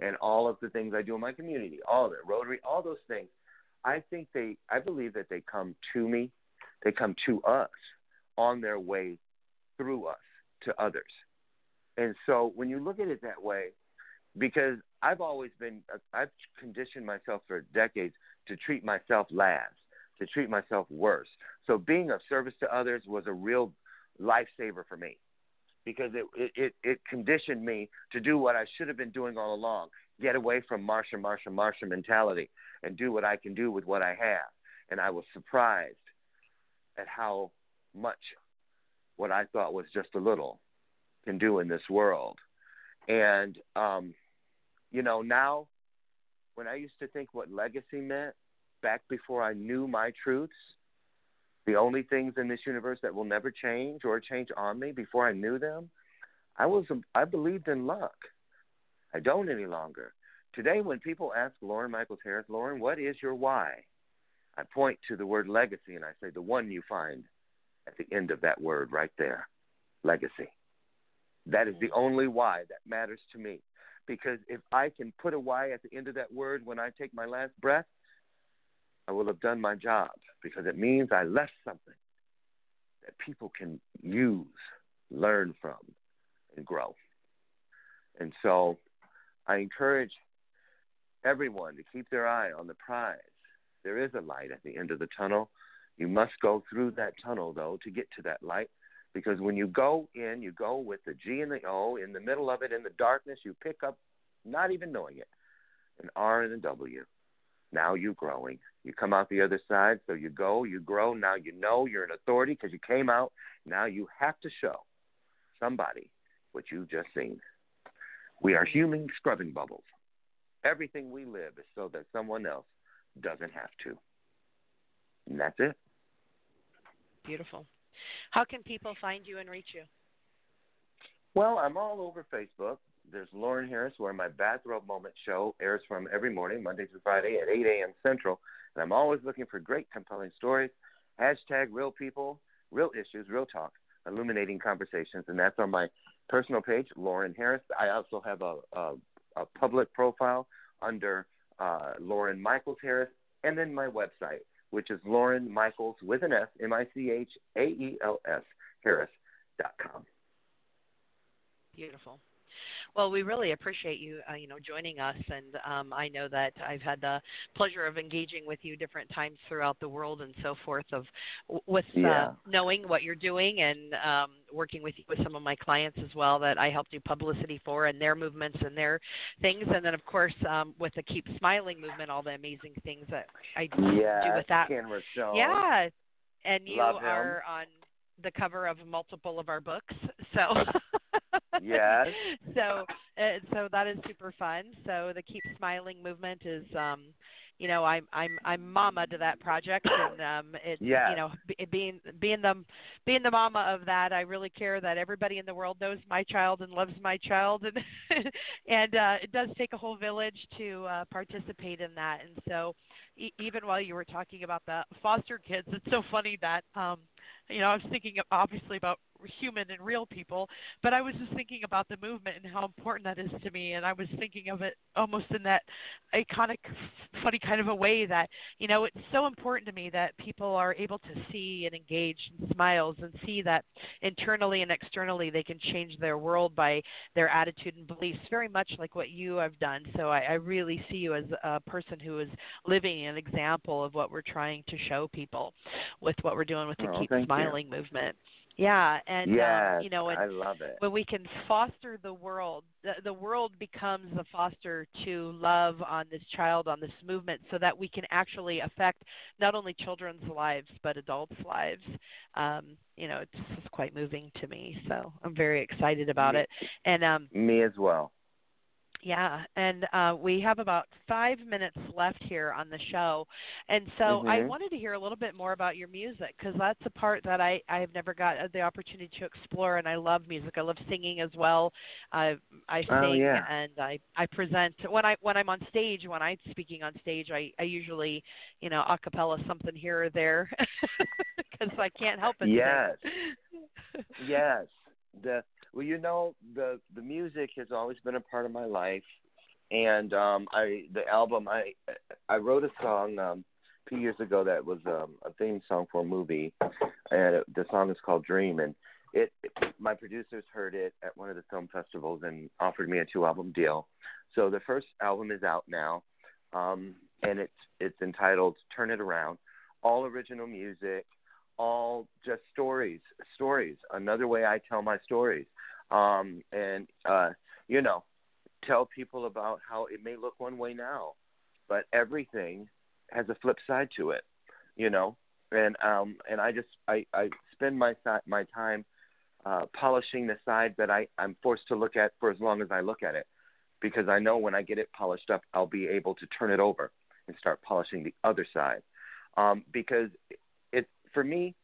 and all of the things I do in my community, all of it, Rotary, all those things. I think they, I believe that they come to me, they come to us on their way through us to others. And so when you look at it that way, because I've always been, I've conditioned myself for decades to treat myself last, to treat myself worse. So being of service to others was a real lifesaver for me because it, it, it, it conditioned me to do what I should have been doing all along get away from Marsha, Marsha, Marsha mentality and do what I can do with what I have. And I was surprised at how much what I thought was just a little can do in this world. And, um, you know, now when I used to think what legacy meant back before I knew my truths, the only things in this universe that will never change or change on me before I knew them, I was I believed in luck. I don't any longer. Today, when people ask Loren Michaels Harris, Loren, what is your why? I point to the word legacy and I say the one you find at the end of that word right there, legacy. That is the only why that matters to me. Because if I can put a Y at the end of that word when I take my last breath, I will have done my job because it means I left something that people can use, learn from, and grow. And so I encourage everyone to keep their eye on the prize. There is a light at the end of the tunnel. You must go through that tunnel, though, to get to that light. Because when you go in, you go with the G and the O. In the middle of it, in the darkness, you pick up, not even knowing it, an R and a W. Now you're growing. You come out the other side, so you go, you grow. Now you know you're an authority because you came out. Now you have to show somebody what you've just seen. We are human scrubbing bubbles. Everything we live is so that someone else doesn't have to. And that's it. Beautiful. How can people find you and reach you? Well, I'm all over Facebook. There's Loren Harris, where my Bathrobe Moment show airs from every morning, Monday through Friday at 8 a.m. Central. And I'm always looking for great, compelling stories. Hashtag real people, real issues, real talk, illuminating conversations. And that's on my personal page, Loren Harris. I also have a, a, a public profile under uh, Loren Michaels Harris, and then my website, which is Loren Michaels with an S, M I C H A E L S, Harris.com. Beautiful. Well, we really appreciate you, uh, you know, joining us, and um, I know that I've had the pleasure of engaging with you different times throughout the world and so forth, of with uh, Yeah. knowing what you're doing and um, working with with some of my clients as well that I help do publicity for and their movements and their things, and then of course um, with the Keep Smiling movement, all the amazing things that I do with that. Ken Rochon. Yeah, and you Love him. are on the cover of multiple of our books, so. Yes. So, uh, so that is super fun. So the Keep Smiling movement is, um, you know, I'm I'm I'm mama to that project, and um, it's Yes. you know, be, being being the being the mama of that, I really care that everybody in the world knows my child and loves my child, and and uh, it does take a whole village to uh, participate in that. And so, e- even while you were talking about the foster kids, it's so funny that um, you know I was thinking obviously about human and real people, but I was just thinking about the movement and how important that is to me, and I was thinking of it almost in that iconic, funny kind of a way that you know it's so important to me that people are able to see and engage and smiles and see that internally and externally they can change their world by their attitude and beliefs, very much like what you have done. So I, I really see you as a person who is living an example of what we're trying to show people with what we're doing with the Oh, Keep thank you. Smiling movement. Yeah, and yes, um, you know, and I love it. when we can foster the world, the, the world becomes the foster to love on this child, on this movement, so that we can actually affect not only children's lives but adults' lives. Um, you know, it's just quite moving to me. So I'm very excited about Me- it. And um, Me as well. Yeah, and uh, we have about five minutes left here on the show, and so I Mhm. wanted to hear a little bit more about your music because that's a part that I I have never got uh, the opportunity to explore, and I love music. I love singing as well. I I sing Oh, yeah. and I I present when I when I'm on stage when I'm speaking on stage. I I usually you know a cappella something here or there because I can't help it. Yes. yes. The well, you know, the the music has always been a part of my life, and um, I the album I I wrote a song um, a few years ago that was um, a theme song for a movie, and it, the song is called Dream, and it my producers heard it at one of the film festivals and offered me a two album deal. So the first album is out now. Um, and it's it's entitled "Turn It Around." All original music, all just stories, stories. Another way I tell my stories, um, and uh, you know, tell people about how it may look one way now, but everything has a flip side to it, you know. And um, and I just I I spend my my time uh, polishing the side that I I'm forced to look at for as long as I look at it, because I know when I get it polished up, I'll be able to turn it over and start polishing the other side. Um, because it for me,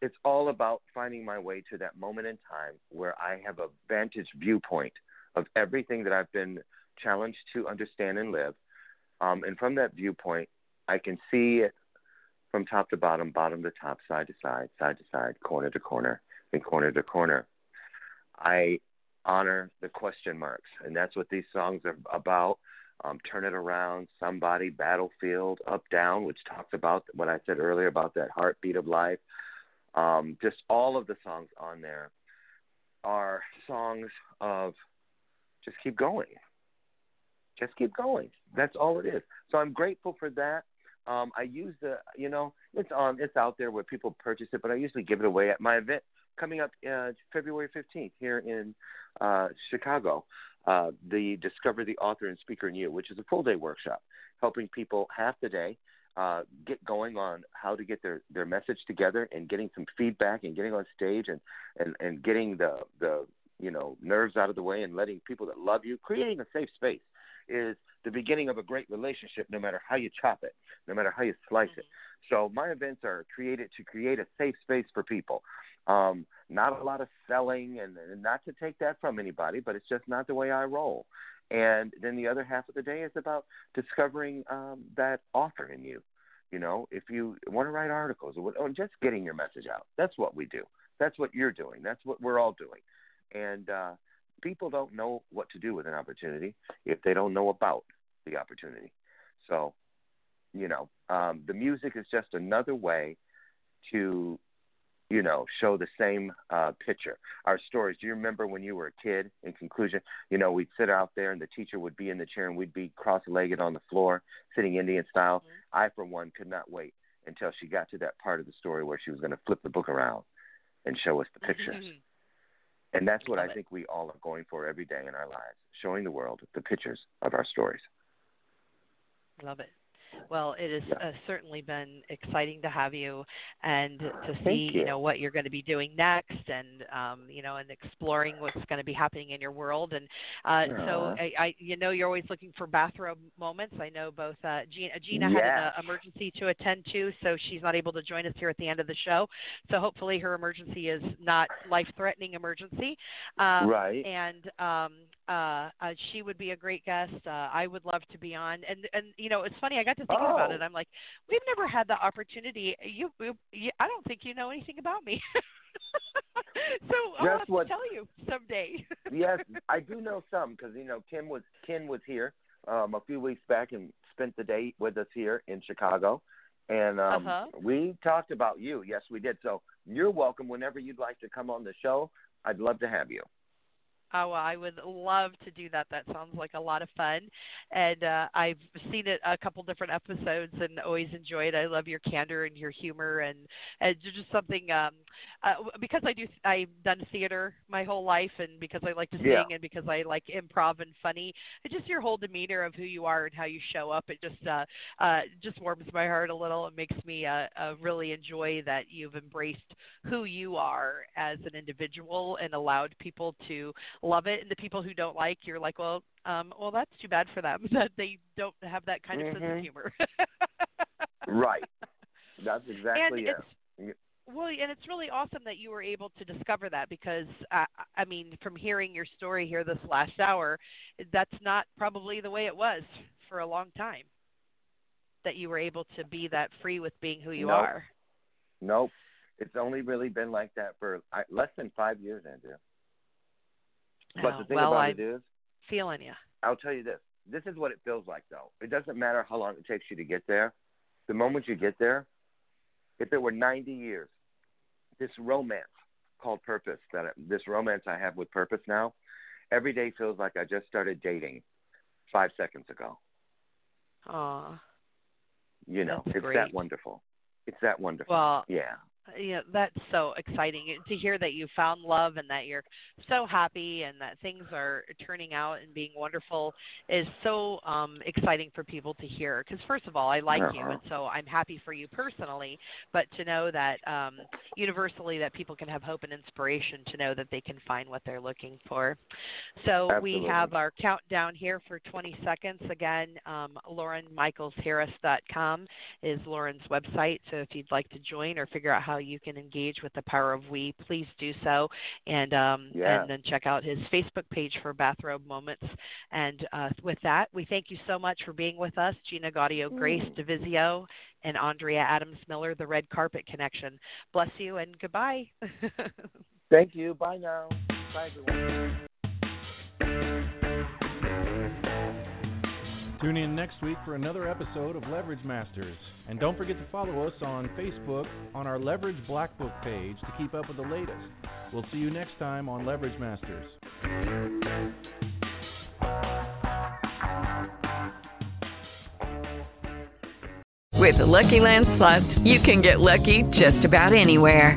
it's all about finding my way to that moment in time where I have a vantage viewpoint of everything that I've been challenged to understand and live. Um, and from that viewpoint, I can see it from top to bottom, bottom to top, side to side, side to side, corner to corner, and corner to corner. I honor the question marks, and that's what these songs are about. Um, Turn It Around, Somebody, Battlefield, Up Down, which talks about what I said earlier about that heartbeat of life. Um, just all of the songs on there are songs of just keep going. Just keep going. That's all it is. So I'm grateful for that. Um, I use the, you know, it's on, it's out there where people purchase it, but I usually give it away at my event coming up uh, February 15th here in uh, Chicago. Uh, the Discover the Author and Speaker in You, which is a full day workshop, helping people half the day uh, get going on how to get their, their message together and getting some feedback and getting on stage and, and, and getting the, the you know nerves out of the way and letting people that love you creating a safe space is the beginning of a great relationship no matter how you chop it no matter how you slice it. So my events are created to create a safe space for people. Um, not a lot of selling and, and not to take that from anybody but it's just not the way i roll and then the other half of the day is about discovering um, that author in you. You know if you want to write articles or, or just getting your message out. That's what we do. That's what you're doing. That's what we're all doing. And uh, people don't know what to do with an opportunity if they don't know about the opportunity. So, you know, um, the music is just another way to, you know, show the same uh, picture. Our stories. Do you remember when you were a kid? In conclusion, you know, we'd sit out there and the teacher would be in the chair and we'd be cross-legged on the floor, sitting Indian style. Mm-hmm. I, for one, could not wait until she got to that part of the story where she was going to flip the book around and show us the pictures. And that's what Love I think we all are going for every day in our lives, showing the world the pictures of our stories. Love it. Well, it has yeah. uh, certainly been exciting to have you and to see, you. you. know, what you're going to be doing next, and um, you know, and exploring what's going to be happening in your world. And uh, so, I, I, you know, you're always looking for bathrobe moments. I know both uh, Gina, Gina yes. had an uh, emergency to attend to, so she's not able to join us here at the end of the show. So hopefully, her emergency is not life-threatening emergency. Um, right. And um, uh, uh, she would be a great guest. Uh, I would love to be on. And and you know, it's funny. I got to thinking oh. about it. I'm like, we've never had the opportunity. You, you I don't think you know anything about me. so I'll Just have what, to tell you someday. yes, I do know some because you know Kim was Ken was here um, a few weeks back and spent the day with us here in Chicago, and um, uh-huh. we talked about you. Yes, we did. So you're welcome whenever you'd like to come on the show. I'd love to have you. Oh, I would love to do that. That sounds like a lot of fun, and uh, I've seen it a couple different episodes and always enjoyed. I love your candor and your humor, and, and just something um, uh, because I do. I've done theater my whole life, and because I like to sing, yeah. and because I like improv and funny. It's just your whole demeanor of who you are and how you show up. It just uh, uh, just warms my heart a little. It makes me uh, uh, really enjoy that you've embraced who you are as an individual and allowed people to love it, and the people who don't like, you're like, well, um, well, that's too bad for them that they don't have that kind mm-hmm. of sense of mm-hmm. humor. right. That's exactly and it. It's, well, and it's really awesome that you were able to discover that because, uh, I mean, from hearing your story here this last hour, that's not probably the way it was for a long time. That you were able to be that free with being who you nope. are. Nope. It's only really been like that for less than five years, Andrea. But the thing well, about I'm it is, feeling you. I'll tell you this. This is what it feels like, though. It doesn't matter how long it takes you to get there. The moment you get there, if it were 90 years, this romance called purpose, that this romance I have with purpose now, every day feels like I just started dating five seconds ago. Aw. You know, it's great. that wonderful. It's that wonderful. Well, yeah. You know that's so exciting to hear that you found love and that you're so happy and that things are turning out and being wonderful is so um exciting for people to hear because first of all I like you Uh-huh. and so I'm happy for you personally but to know that um universally that people can have hope and inspiration to know that they can find what they're looking for. So we have our countdown here for 20 seconds again um lorenmichaelsharris.com is Loren's website. So if you'd like to join or figure out how you can engage with the power of we, please do so. And um, Yeah. and then check out his Facebook page for Bathrobe Moments. And uh, with that, we thank you so much for being with us, Gina Gaudio, Graves Mm. Duvisio, and Andrea Adams Miller, the Red Carpet Connection. Bless you and goodbye. Thank you. Bye now. Bye everyone. Tune in next week for another episode of Leverage Masters. And don't forget to follow us on Facebook on our Leverage Black Book page to keep up with the latest. We'll see you next time on Leverage Masters. With the Lucky Land slots, you can get lucky just about anywhere.